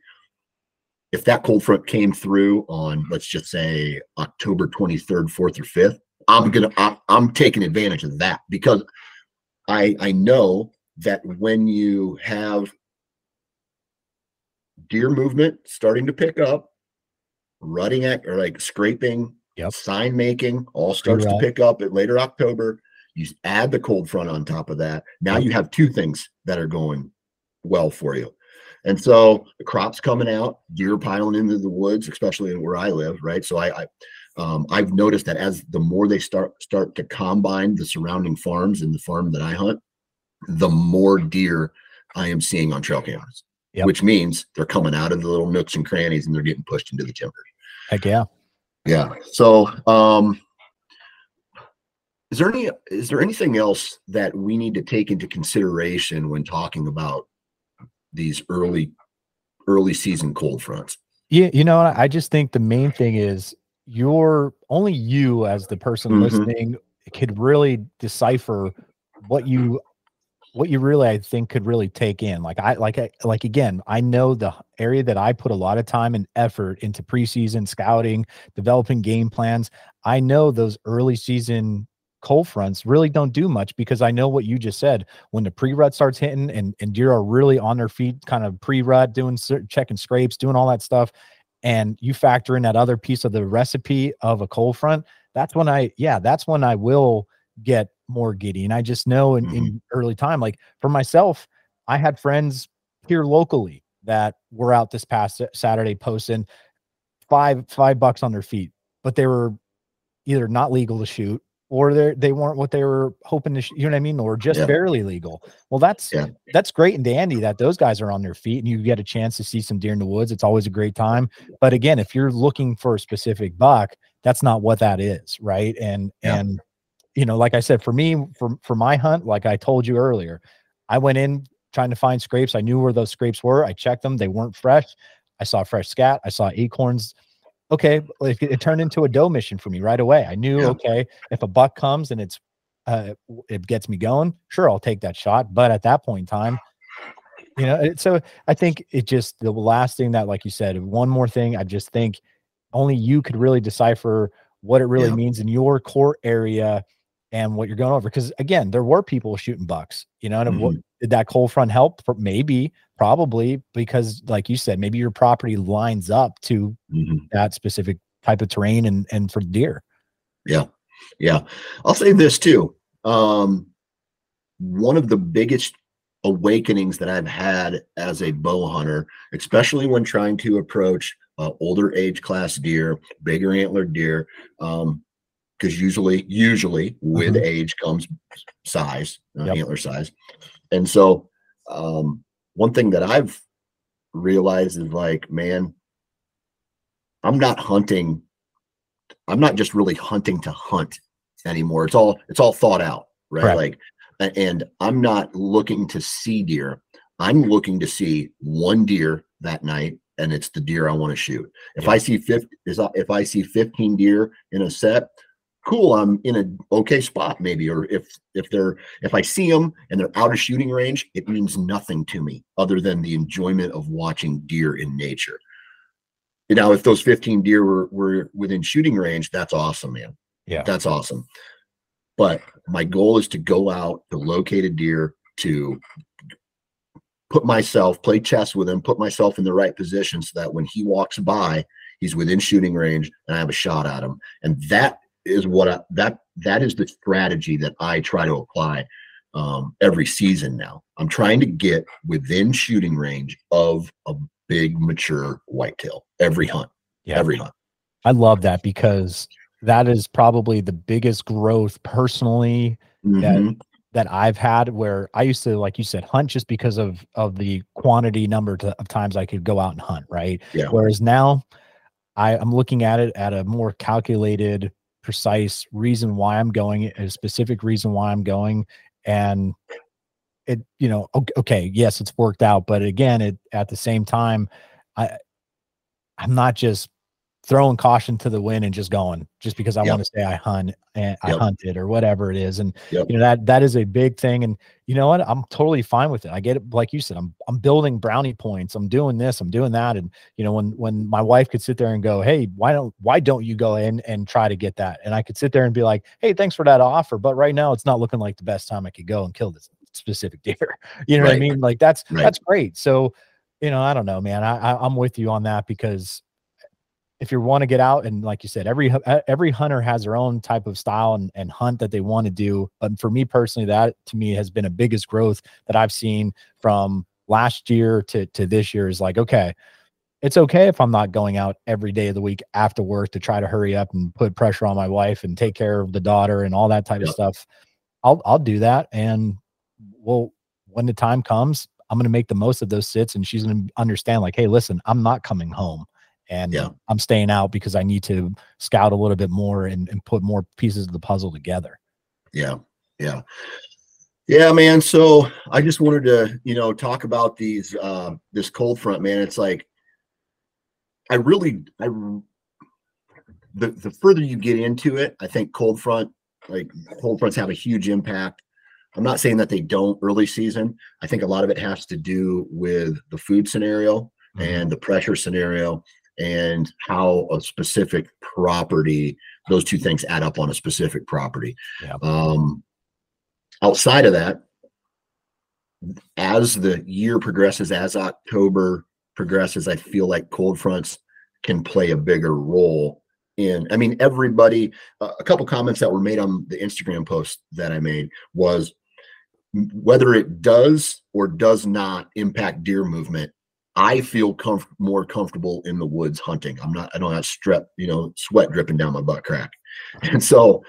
if that cold front came through on, let's just say October 23rd, 4th, or 5th, I'm going to, I'm taking advantage of that because I, I know that when you have deer movement starting to pick up, rutting at or like scraping, yep. sign making all starts to pick up at later October you add the cold front on top of that. Now you have two things that are going well for you. And so the crops coming out, deer piling into the woods, especially where I live, right? So I, I um, I've noticed that as the more they start start to combine the surrounding farms and the farm that I hunt, the more deer I am seeing on trail cameras. Yep. Which means they're coming out of the little nooks and crannies and they're getting pushed into the timber. Heck yeah. Yeah. So um is there any is there anything else that we need to take into consideration when talking about these early early season cold fronts? Yeah, you know, I just think the main thing is you're only you as the person mm-hmm. listening could really decipher what you what you really I think could really take in. Like I like I like again, I know the area that I put a lot of time and effort into preseason scouting, developing game plans. I know those early season cold fronts really don't do much because I know what you just said. When the pre-rut starts hitting and, and deer are really on their feet, kind of pre-rut, doing checking scrapes, doing all that stuff, and you factor in that other piece of the recipe of a cold front, that's when I, yeah, that's when I will get more giddy. And I just know in, mm-hmm. in early time, like for myself, I had friends here locally that were out this past Saturday posting five five bucks on their feet, but they were either not legal to shoot or they they weren't what they were hoping to, you know what I mean, or just yeah. barely legal. Well, that's yeah. that's great and dandy that those guys are on their feet and you get a chance to see some deer in the woods. It's always a great time. But again, if you're looking for a specific buck, that's not what that is, right? And yeah. and you know, like I said, for me, for for my hunt, like I told you earlier, I went in trying to find scrapes. I knew where those scrapes were. I checked them; they weren't fresh. I saw fresh scat. I saw acorns okay, it, it, turned into a doe mission for me right away. I knew, yeah. okay, if a buck comes and it's uh, it gets me going, sure, I'll take that shot. But at that point in time, you know, so I think it just the last thing that, like you said, one more thing, I just think only you could really decipher what it really yeah. means in your core area and what you're going over. Because again, there were people shooting bucks, you know, and mm-hmm. what, did that cold front help? Maybe, probably because, like you said, maybe your property lines up to mm-hmm. that specific type of terrain and and for deer. Yeah, yeah. I'll say this too. Um, one of the biggest awakenings that I've had as a bow hunter, especially when trying to approach uh, older age class deer, bigger antler deer, um, because usually, usually with mm-hmm. age comes size, uh, yep. antler size. And so, um, one thing that I've realized is like, man, I'm not hunting. I'm not just really hunting to hunt anymore. It's all it's all thought out, right? right. Like, and I'm not looking to see deer. I'm looking to see one deer that night, and it's the deer I want to shoot. If yeah. I see 50, if I see 15 deer in a set, cool i'm in an okay spot maybe or if if they're if i see them and they're out of shooting range it means nothing to me other than the enjoyment of watching deer in nature. You now if those 15 deer were, were within shooting range that's awesome man. Yeah. That's awesome. But my goal is to go out to locate a deer to put myself play chess with him put myself in the right position so that when he walks by he's within shooting range and i have a shot at him. And that is what I, that that is the strategy that I try to apply um, every season now. I'm trying to get within shooting range of a big mature whitetail every hunt. Yeah. Every hunt. I love that because that is probably the biggest growth personally mm-hmm. that that I've had where I used to like you said hunt just because of of the quantity number to, of times I could go out and hunt, right? Yeah. Whereas now I, I'm looking at it at a more calculated precise reason why I'm going, a specific reason why I'm going, and it, you know, okay, yes, it's worked out, but again, it at the same time, I, I'm not just throwing caution to the wind and just going just because I yep. want to say I hunt and I hunted or whatever it is. And yep. you know, that that is a big thing. And you know what? I'm totally fine with it. I get it. Like you said, I'm I'm building brownie points. I'm doing this, I'm doing that. And you know, when when my wife could sit there and go, Hey, why don't why don't you go in and try to get that? And I could sit there and be like, Hey, thanks for that offer. But right now it's not looking like the best time I could go and kill this specific deer. You know right. what I mean? Like that's right. that's great. So you know, I don't know, man. I, I I'm with you on that because if you want to get out and like you said every every hunter has their own type of style and, and hunt that they want to do but for me personally that to me has been a biggest growth that i've seen from last year to to this year is like okay it's okay if i'm not going out every day of the week after work to try to hurry up and put pressure on my wife and take care of the daughter and all that type of stuff. I'll i'll do that and well when the time comes i'm going to make the most of those sits and she's going to understand like hey listen i'm not coming home and yeah. I'm staying out because I need to scout a little bit more and, and put more pieces of the puzzle together. Yeah. Yeah. Yeah, man. So I just wanted to, you know, talk about these uh this cold front, man. It's like I really I the the further you get into it, I think cold front, like cold fronts have a huge impact. I'm not saying that they don't early season. I think a lot of it has to do with the food scenario mm-hmm. and the pressure scenario and how a specific property those two things add up on a specific property yeah. um, outside of that as the year progresses as october progresses i feel like cold fronts can play a bigger role in. I mean, everybody. Uh, a couple comments that were made on the Instagram post that I made was whether it does or does not impact deer movement. I feel comf- more comfortable in the woods hunting. I'm not. I don't have strep, you know, sweat dripping down my butt crack, and so,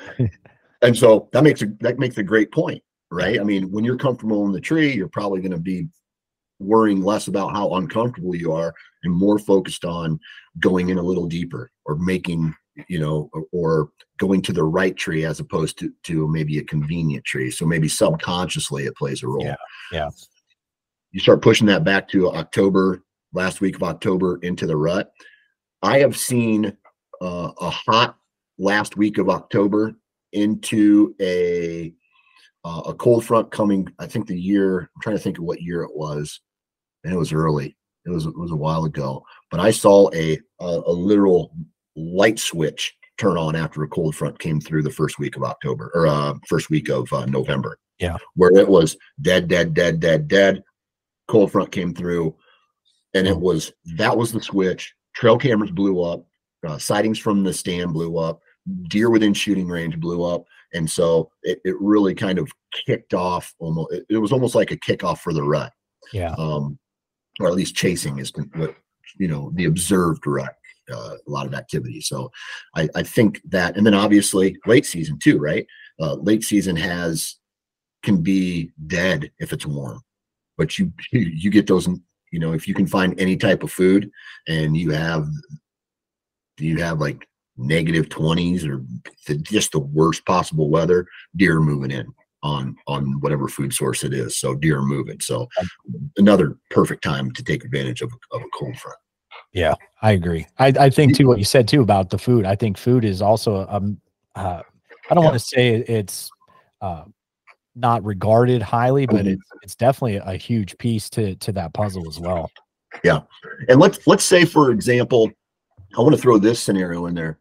and so that makes a that makes a great point, right? I mean, when you're comfortable in the tree, you're probably going to be worrying less about how uncomfortable you are and more focused on going in a little deeper or making you know or, or going to the right tree as opposed to to maybe a convenient tree so maybe subconsciously it plays a role Yeah, yeah. You start pushing that back to october last week of october into the rut. I have seen uh, a hot last week of october into a uh, a cold front coming i think the year i'm trying to think of what year it was. And it was early. It was it was a while ago. But i saw a a, a literal light switch turn on after a cold front came through the first week of october or uh first week of uh, november. Yeah. where it was dead dead dead dead dead cold front came through and it was that was the switch. Trail cameras blew up uh, sightings from the stand blew up deer within shooting range blew up and so it, it really kind of kicked off almost it, it was almost like a kickoff for the rut. Yeah. um or at least chasing is what you know the observed rut uh, a lot of activity. So I, I think that and then obviously late season too right? Uh, late season has can be dead if it's warm but you you get those you know if you can find any type of food and you have you have like negative 20s or the, just the worst possible weather deer are moving in on on whatever food source it is so deer are moving so another perfect time to take advantage of, of a cold front Yeah, I agree. I, I think too what you said too about the food. I think food is also um uh I don't Yeah. want to say it's uh not regarded highly, but Mhm. it's it's definitely a huge piece to to that puzzle as well. Yeah, and let's let's say for example i want to throw this scenario in there.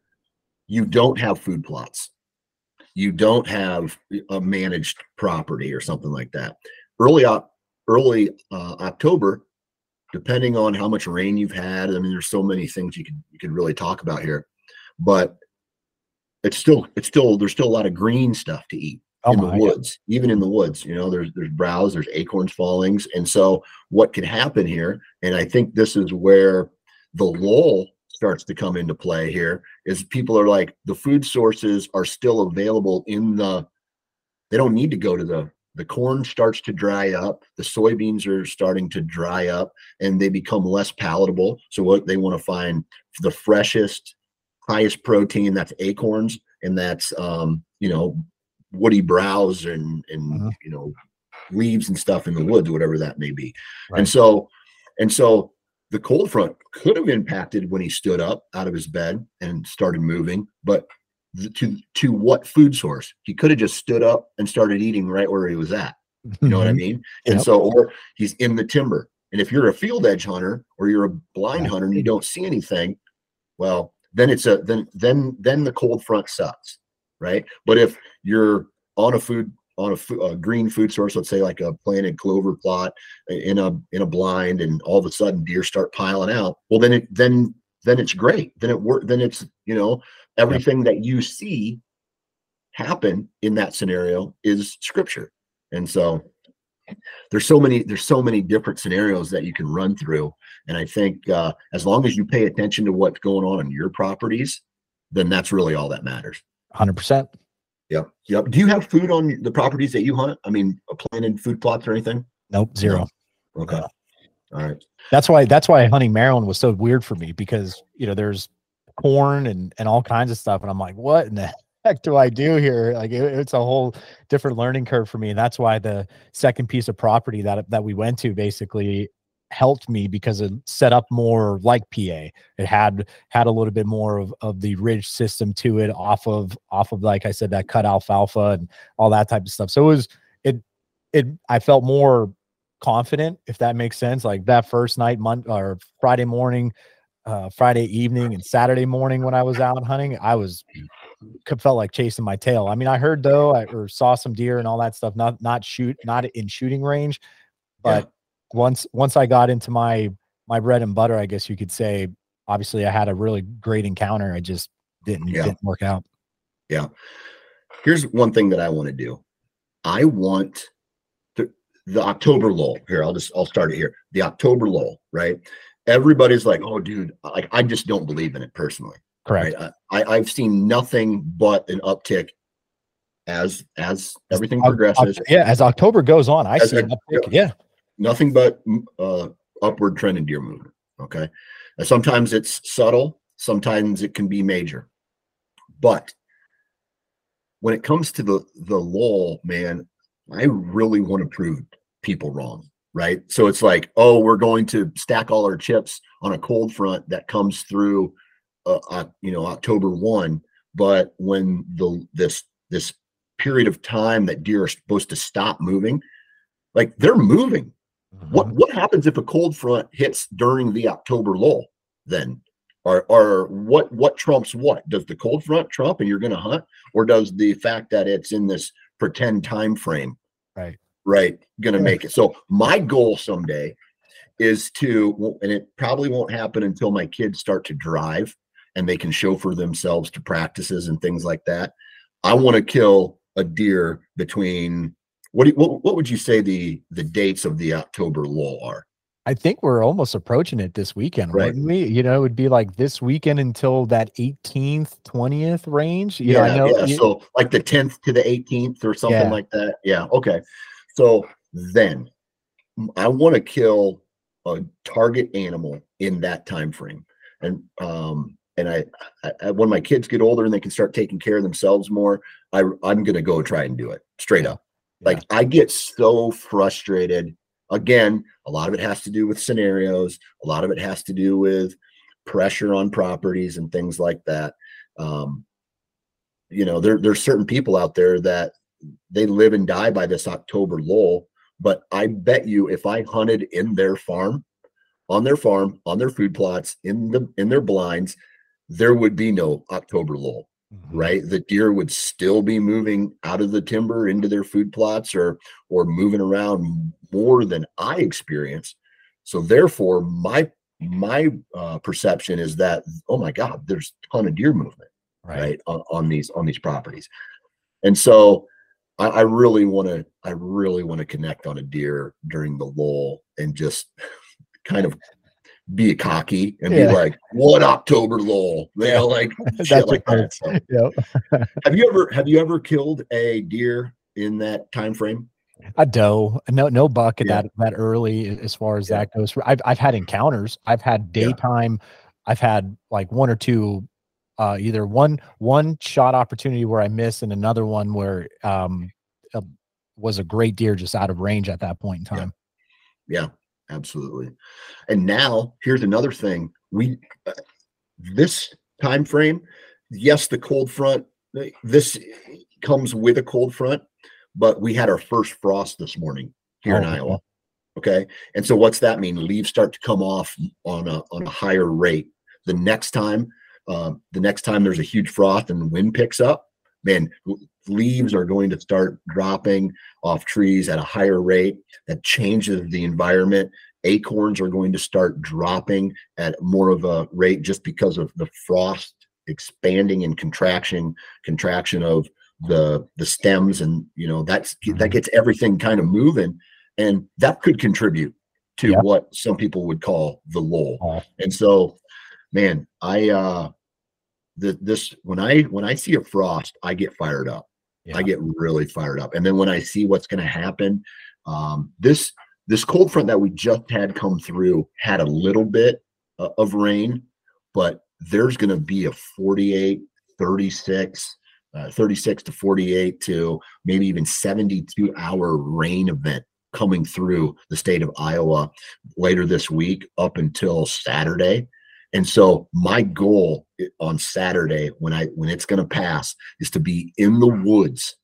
You don't have food plots. You don't have a managed property or something like that. Early Oc- early uh, october depending on how much rain you've had i mean there's so many things you could you could really talk about here but it's still it's still there's still a lot of green stuff to eat Oh in the woods, even in the woods. You know, there's there's browse, there's acorns fallings, and so what could happen here? And I think this is where the lull starts to come into play. Here is people are like the food sources are still available in the. They don't need to go to the. The corn starts to dry up. The soybeans are starting to dry up, and they become less palatable. So what they want to find the freshest, highest protein. That's acorns, and that's um, you know woody browse and and Mhm. you know leaves and stuff in the woods whatever that may be Right. and so and so the cold front could have impacted when he stood up out of his bed and started moving but to to what food source he could have just stood up and started eating right where he was at you know what i Mhm. mean and Yep. so or he's in the timber and if you're a field edge hunter or you're a blind hunter and you don't see anything well then it's a then then then the cold front sucks right? But if you're on a food on a, a green food source let's say like a planted clover plot in a in a blind and all of a sudden deer start piling out well then it then then it's great. Then it work then it's you know everything that you see happen in that scenario is scripture. And so there's so many there's so many different scenarios that you can run through. And i think uh, as long as you pay attention to what's going on in your properties then that's really all that matters 100%. Yep. Yep. Do you have food on the properties that you hunt? I mean, planted food plots or anything? Nope, zero. Okay. All right. That's why that's why hunting Maryland was so weird for me because you know there's corn and and all kinds of stuff and I'm like what in the heck do I do here like it- it's a whole different learning curve for me and that's why the second piece of property that that we went to basically helped me because it set up more like PA it had had a little bit more of, of the ridge system to it off of off of like I said that cut alfalfa and all that type of stuff. So it was it it I felt more confident if that makes sense. Like that first night month or friday morning uh friday evening and saturday morning when i was out hunting i was felt like chasing my tail. I mean i heard though I, or saw some deer and all that stuff not not shoot not in shooting range Yeah. Once once i got into my my bread and butter i guess you could say obviously i had a really great encounter i just didn't yeah. didn't work out. Yeah. Here's one thing that I want to do. I want the, the October lull. Here, I'll just I'll start it here. The October lull, right? Everybody's like, "Oh, dude, like I just don't believe in it personally." Correct. Right? I, I've seen nothing but an uptick as as everything progresses. Yeah, as October goes on, I as see an uptick. Yeah, nothing but uh, upward trend in deer movement. Okay, and sometimes it's subtle, sometimes it can be major, but when it comes to the the lull, man, I really want to prove people wrong. Right. So it's like, oh, we're going to stack all our chips on a cold front that comes through uh, uh, you know October 1 but when the this this period of time that deer are supposed to stop moving like they're moving mm-hmm. what what happens if a cold front hits during the October lull then? Or or what what trumps what? Does the cold front trump and you're going to hunt? Or does the fact that it's in this pretend time frame right. right going to yeah. make it? So my goal someday is to and it probably won't happen until my kids start to drive and they can chauffeur themselves to practices and things like that. I want to kill a deer between what, do you, what what would you say the the dates of the october lull are I think we're almost approaching it this weekend, right? We? You know, it would be like this weekend until that 18th, 20th range. You yeah, know, yeah. You, so like the 10th to the 18th or something yeah. like that. Yeah. Okay. So then I want to kill a target animal in that time frame. And um and I, I when my kids get older and they can start taking care of themselves more, I I'm gonna go try and do it straight up. Like I get so frustrated Again, a lot of it has to do with scenarios, a lot of it has to do with pressure on properties and things like that. Um, you know, there, there's certain people out there that they live and die by this October lull. But I bet you if I hunted in their farm, on their farm, on their food plots, in the in their blinds, there would be no October lull mm-hmm. right? The deer would still be moving out of the timber into their food plots or or moving around more than i experience so therefore my my uh, perception is that oh my god there's a ton of deer movement right, right on, on, these on these properties. And so i, I really want to i really want to connect on a deer during the lull and just kind of be cocky and yeah. be like, "What October lull?" You know, like shit like that. So, yep. have you ever have you ever killed a deer in that time frame? A doe, no, no buck yeah. that that early as far as yeah. that goes. I've I've had encounters. I've had daytime. I've had like one or two, uh, either one one shot opportunity where I miss, and another one where um uh, was a great deer just out of range at that point in time. Yeah absolutely. And now here's another thing. We uh, this time frame yes the cold front this comes with a cold front but we had our first frost this morning here oh, in iowa okay? And so what's that mean? Leaves start to come off on a on a higher rate. The next time uh, the next time there's a huge frost and the wind picks up man leaves are going to start dropping off trees at a higher rate. That changes the environment. Acorns are going to start dropping at more of a rate just because of the frost expanding and contraction contraction of the the stems and you know that's that mm-hmm. gets everything kind of moving. And that could contribute to yep. what some people would call the lull. And so man i uh the, this when i when i see a frost i get fired up yeah. I get really fired up. And then when I see what's going to happen, um, this this cold front that we just had come through had a little bit uh, of rain, but there's going to be a 48, 36, uh, 36 to 48 to maybe even 72 hour rain event coming through the state of Iowa later this week up until Saturday. And so my goal on Saturday when I when it's going to pass is to be in the woods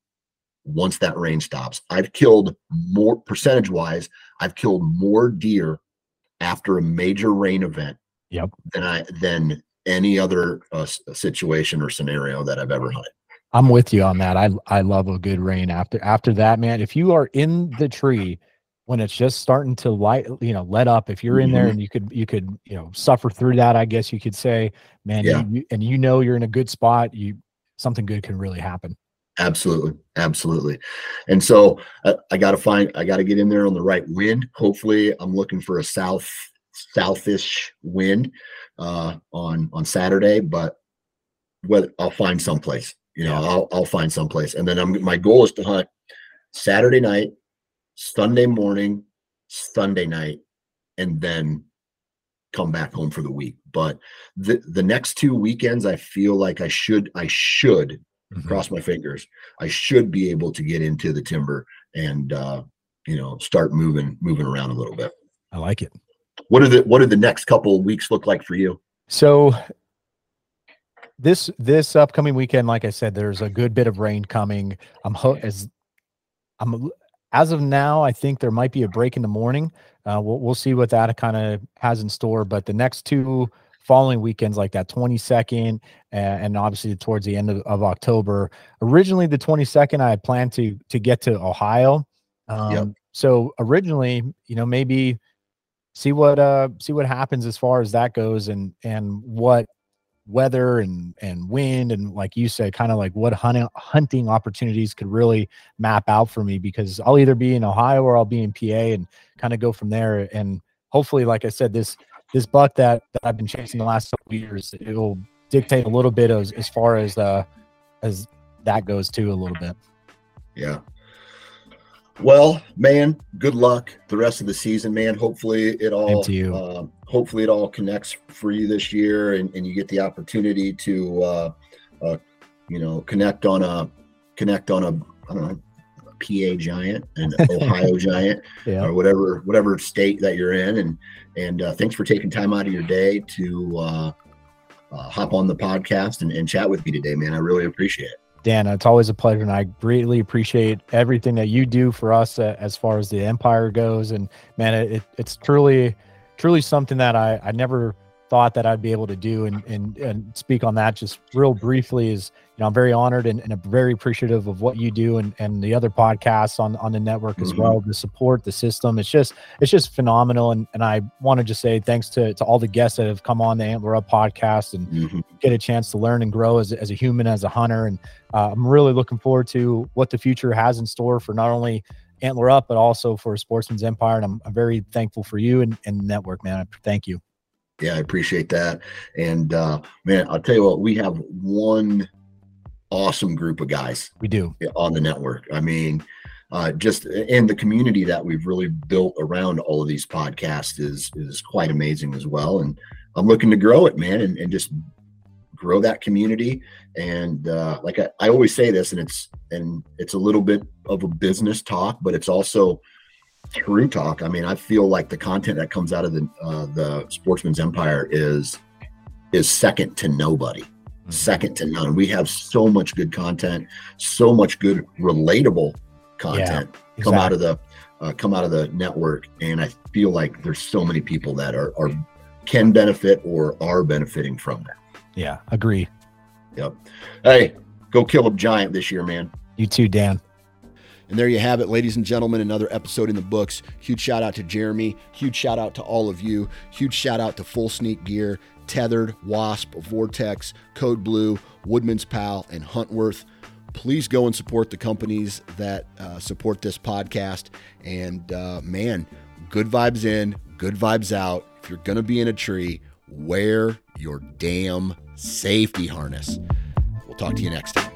once that rain stops. I've killed more percentage wise, I've killed more deer after a major rain event yep. than I than any other uh, situation or scenario that I've ever hunted. I'm with you on that. I I love a good rain after after that, man. If you are in the tree when it's just starting to light, you know, let up. If you're in there Mhm. and you could, you could, you know, suffer through that. I guess you could say, man, Yeah. you, and you know you're in a good spot. You something good can really happen. Absolutely, absolutely. And so uh, I got to find, I got to get in there on the right wind. Hopefully, I'm looking for a south, southish wind uh, on on Saturday, but whether I'll find someplace. You know. I'll I'll find someplace, and then I'm my goal is to hunt Saturday night, Sunday morning, Sunday night, and then come back home for the week. But the the next two weekends, I feel like I should I should cross my fingers i should be able to get into the timber and uh you know start moving moving around a little bit I like it. what are the what are the next couple of weeks look like for you So this this upcoming weekend, like I said, there's a good bit of rain coming. I'm ho- as I'm as of now, I think there might be a break in the morning. Uh, we'll we'll see what that kind of has in store. But the next two following weekends, like that 22nd, uh, and obviously towards the end of, of October. Originally, the 22nd, I had planned to to get to Ohio. Um, So originally, you know, maybe see what uh see what happens as far as that goes, and and what weather and and wind and like you said kind of like what hunting hunting opportunities could really map out for me because I'll either be in Ohio or I'll be in PA and kind of go from there. And hopefully like I said this this buck that, that I've been chasing the last couple years it will dictate a little bit as, as far as uh as that goes too a little bit. Yeah well man good luck the rest of the season man. Hopefully it all um, hopefully it all connects for you this year and, and you get the opportunity to uh, uh you know connect on a connect on a i don't know a pa giant and ohio giant yeah. or whatever whatever state that you're in. And and uh, thanks for taking time out of your day to uh, uh, hop on the podcast and, and chat with me today man. I really appreciate it Dan, it's always a pleasure, and I greatly appreciate everything that you do for us uh, as far as the empire goes. And man, it, it, it's truly, truly something that I, I never thought that I'd be able to do. And and and speak on that just real briefly is, you know, I'm very honored and, and very appreciative of what you do and and the other podcasts on on the network as Mhm. well. The support, the system, it's just it's just phenomenal. And and I want to just say thanks to to all the guests that have come on the Antler Up podcast and Mhm. get a chance to learn and grow as, as a human, as a hunter. And uh, I'm really looking forward to what the future has in store for not only Antler Up, but also for Sportsman's Empire. And I'm, I'm very thankful for you and, and the network, man. I thank you. yeah i appreciate that and uh man i'll tell you what we have one awesome group of guys We do. on the network. I mean uh just and the community that we've really built around all of these podcasts is is quite amazing as well. And i'm looking to grow it man and, and just grow that community. And uh like I, I always say this and it's and it's a little bit of a business talk but it's also true talk. I mean i feel like the content that comes out of the uh the sportsman's empire is is second to nobody second to none we have so much good content so much good relatable content come out of the uh, come out of the network and i feel like there's so many people that are, are can benefit or are benefiting from that Yeah, agree. Yep. Hey, go kill a giant this year, man. You too, Dan. And there you have it, ladies and gentlemen, another episode in the books. Huge shout out to Jeremy. Huge shout out to all of you. Huge shout out to Full Sneak Gear, Tethered, Wasp, Vortex, Code Blue, Woodman's Pal, and Huntworth. Please go and support the companies that uh, support this podcast. And uh, man, good vibes in, good vibes out. If you're going to be in a tree, wear your damn safety harness. We'll talk to you next time.